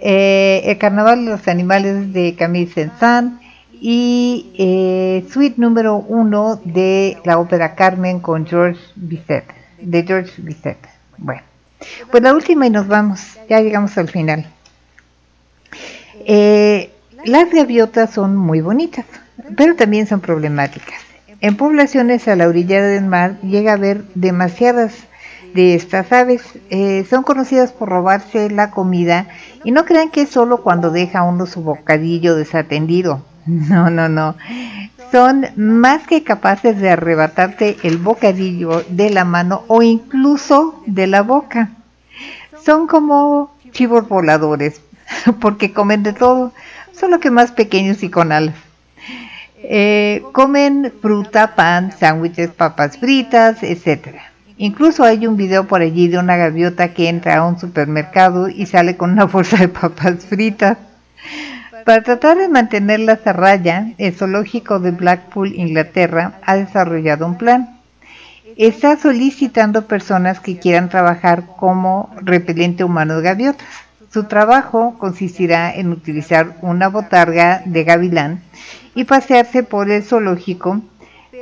eh, el carnaval de los animales de Camille Saint-Saëns y eh, suite número uno de la ópera Carmen con George Bizet, de George Bizet. Bueno, pues la última y nos vamos, ya llegamos al final. Eh, las gaviotas son muy bonitas, pero también son problemáticas. En poblaciones a la orilla del mar llega a haber demasiadas de estas aves. Eh, son conocidas por robarse la comida y no crean que es solo cuando deja uno su bocadillo desatendido. No, no, no. Son más que capaces de arrebatarte el bocadillo de la mano o incluso de la boca. Son como chivos voladores, porque comen de todo, solo que más pequeños y con alas. Eh, comen fruta, pan, sándwiches, papas fritas, etcétera. Incluso hay un video por allí de una gaviota que entra a un supermercado y sale con una bolsa de papas fritas. Para tratar de mantenerlas a raya, el zoológico de Blackpool, Inglaterra, ha desarrollado un plan. Está solicitando personas que quieran trabajar como repelente humano de gaviotas. Su trabajo consistirá en utilizar una botarga de gavilán y pasearse por el zoológico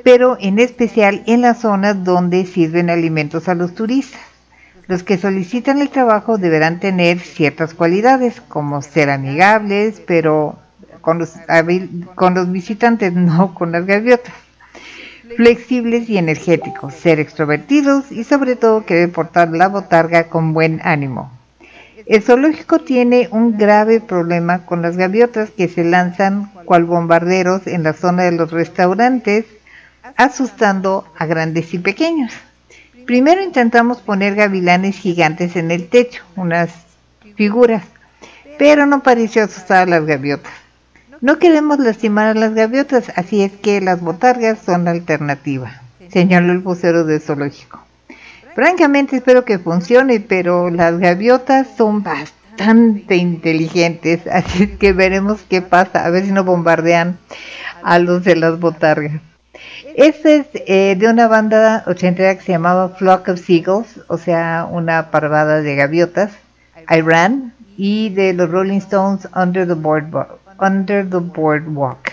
pero en especial en las zonas donde sirven alimentos a los turistas. Los que solicitan el trabajo deberán tener ciertas cualidades, como ser amigables, pero con los, con los visitantes, no con las gaviotas. Flexibles y energéticos, ser extrovertidos y sobre todo querer portar la botarga con buen ánimo. El zoológico tiene un grave problema con las gaviotas que se lanzan cual bombarderos en la zona de los restaurantes asustando a grandes y pequeños. Primero intentamos poner gavilanes gigantes en el techo, unas figuras, pero no pareció asustar a las gaviotas. No queremos lastimar a las gaviotas, así es que las botargas son la alternativa, señaló el vocero del zoológico. Francamente espero que funcione, pero las gaviotas son bastante inteligentes, así que veremos qué pasa, a ver si no bombardean a los de las botargas. Este es eh, de una banda ochentera que se llamaba Flock of Seagulls, o sea, una parvada de gaviotas, Iran, y de los Rolling Stones Under the, Boardwalk. Under the Boardwalk.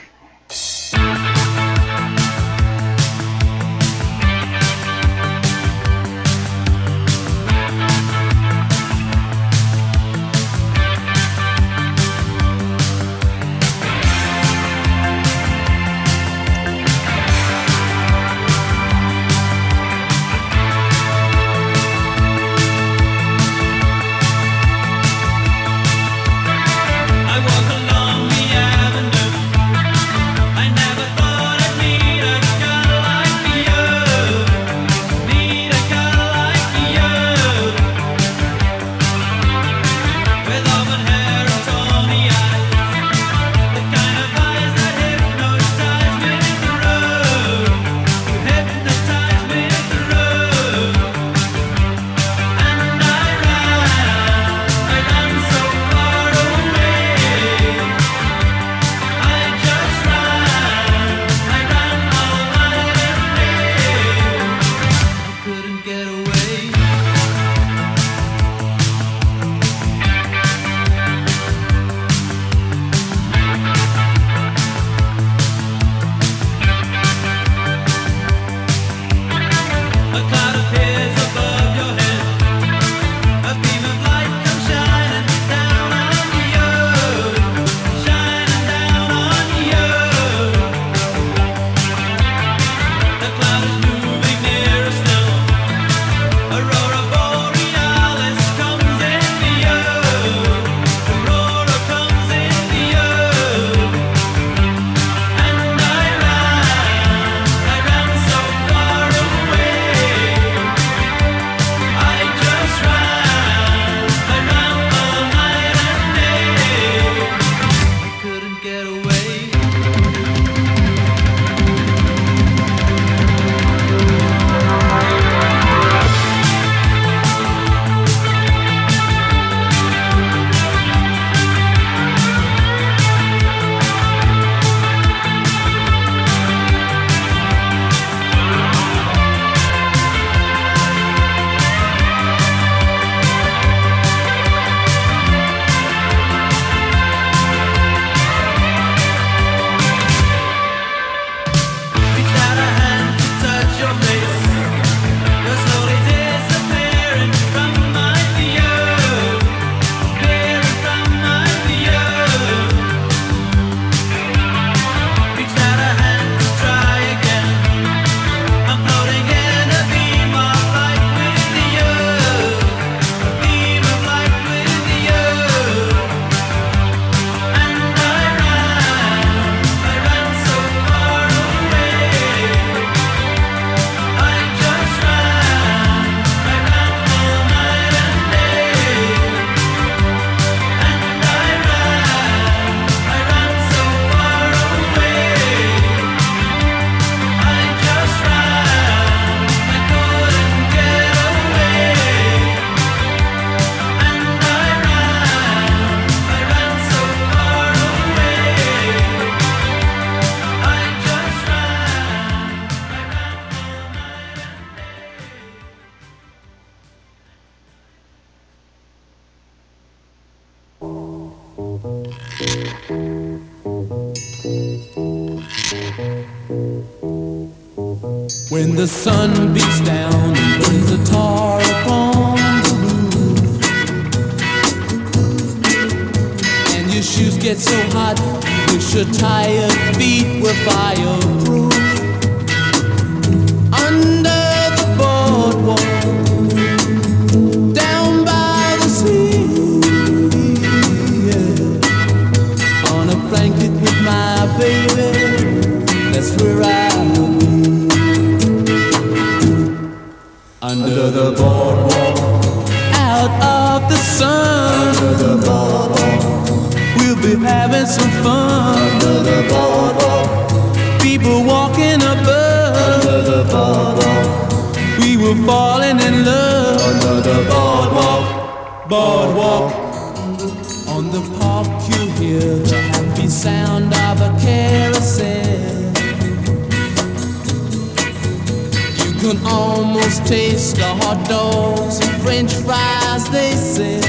Fries they sell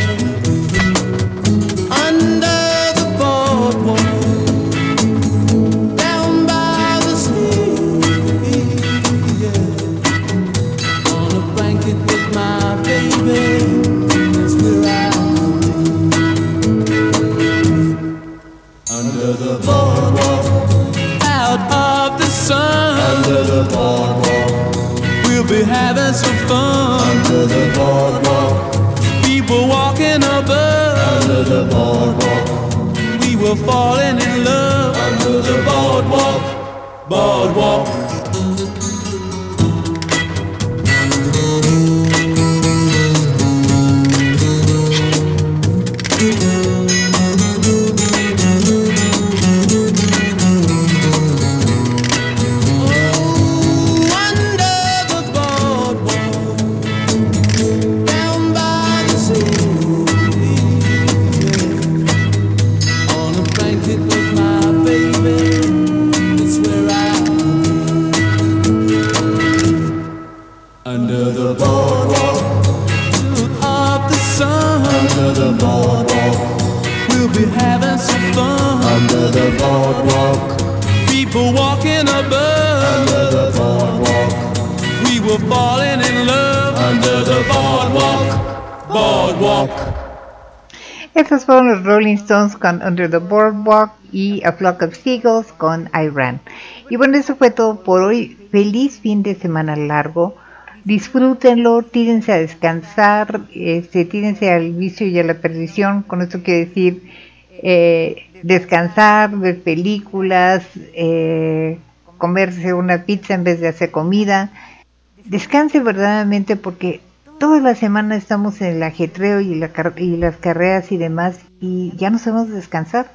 under the boardwalk down by the sea yeah. on a blanket with my baby that's where I'll under the boardwalk out of the sun under the boardwalk We'll be having some fun under the boardwalk. People walking above under the boardwalk. We were falling in love under the boardwalk. Boardwalk. Estos fueron los Rolling Stones con Under the Boardwalk y A Flock of Seagulls con Iran. Y bueno, eso fue todo por hoy. Feliz fin de semana largo. Disfrútenlo, tírense a descansar, este, tírense al vicio y a la perdición. Con esto quiero decir eh, descansar, ver películas, eh, comerse una pizza en vez de hacer comida. Descanse verdaderamente porque toda la semana estamos en el ajetreo y, la las carreras y demás y ya no sabemos descansar.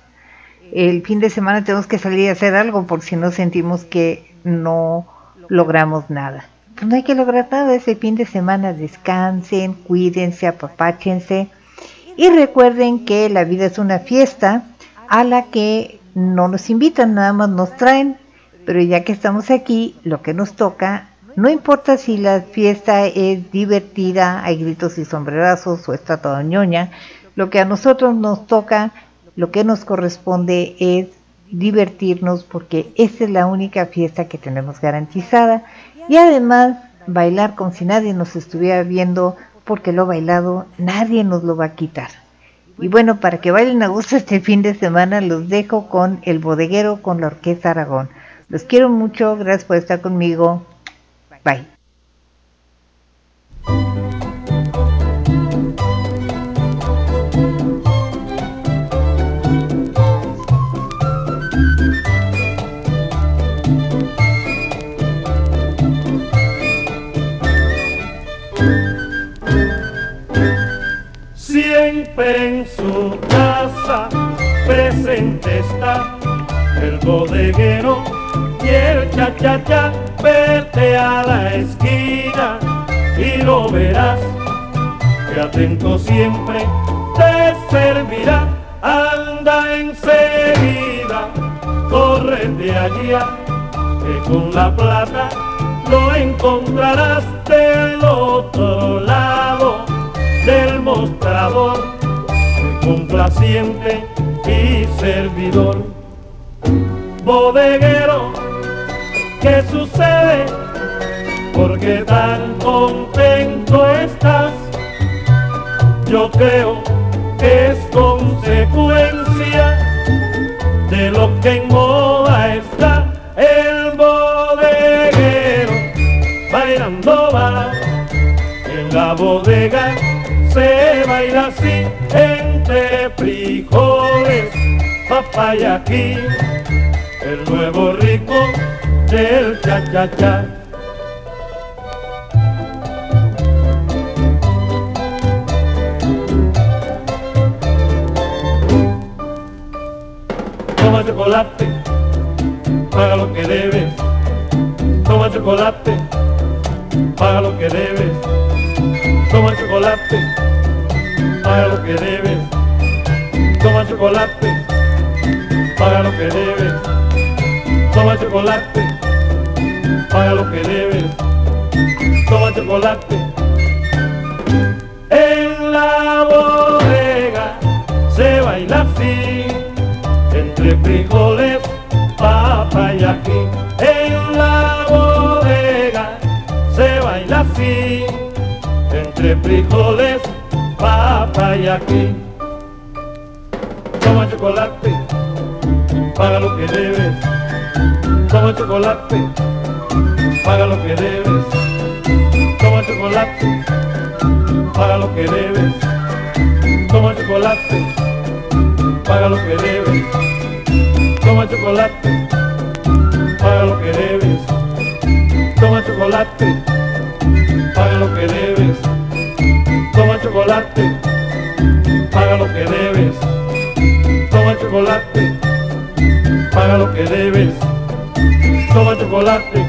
El fin de semana tenemos que salir a hacer algo por si no sentimos que no logramos nada. Pues no hay que lograr nada ese fin de semana. Descansen, cuídense, apapáchense y recuerden que la vida es una fiesta a la que no nos invitan, nada más nos traen. Pero ya que estamos aquí, lo que nos toca, no importa si la fiesta es divertida, hay gritos y sombrerazos o está toda ñoña, lo que a nosotros nos toca, lo que nos corresponde es divertirnos porque esa es la única fiesta que tenemos garantizada y además bailar como si nadie nos estuviera viendo porque lo bailado nadie nos lo va a quitar. Y bueno, para que bailen a gusto este fin de semana los dejo con el bodeguero con la Orquesta Aragón. Los quiero mucho, gracias por estar conmigo. Bye. Siempre en su casa presente está el bodeguero y el cha-cha-cha. Vete a la esquina y lo verás que atento siempre te servirá. Anda enseguida, córrete allá, que con la plata lo encontrarás del otro lado del mostrador, complaciente y servidor. Bodeguero, ¿Qué sucede? Porque tan contento estás. Yo creo que es consecuencia de lo que en moda está el bodeguero bailando va en la bodega se baila así entre frijoles papaya aquí el nuevo rico del cha cha cha Toma chocolate, paga lo que debes. Toma chocolate, paga lo que debes. Toma chocolate, paga lo que debes. Toma chocolate, paga lo que debes. Toma chocolate, paga lo que debes. Toma chocolate. En la bodega se baila así entre frijoles, papa y aquí. En la bodega se baila así, entre frijoles, papa y aquí. Toma chocolate, paga lo que debes. Toma chocolate, paga lo que debes. Toma chocolate, paga lo que debes. Toma chocolate paga lo que debes. Toma chocolate, paga lo que debes. Toma chocolate, paga lo que debes. Toma chocolate, paga lo que debes. Toma chocolate, paga lo que debes. Toma chocolate,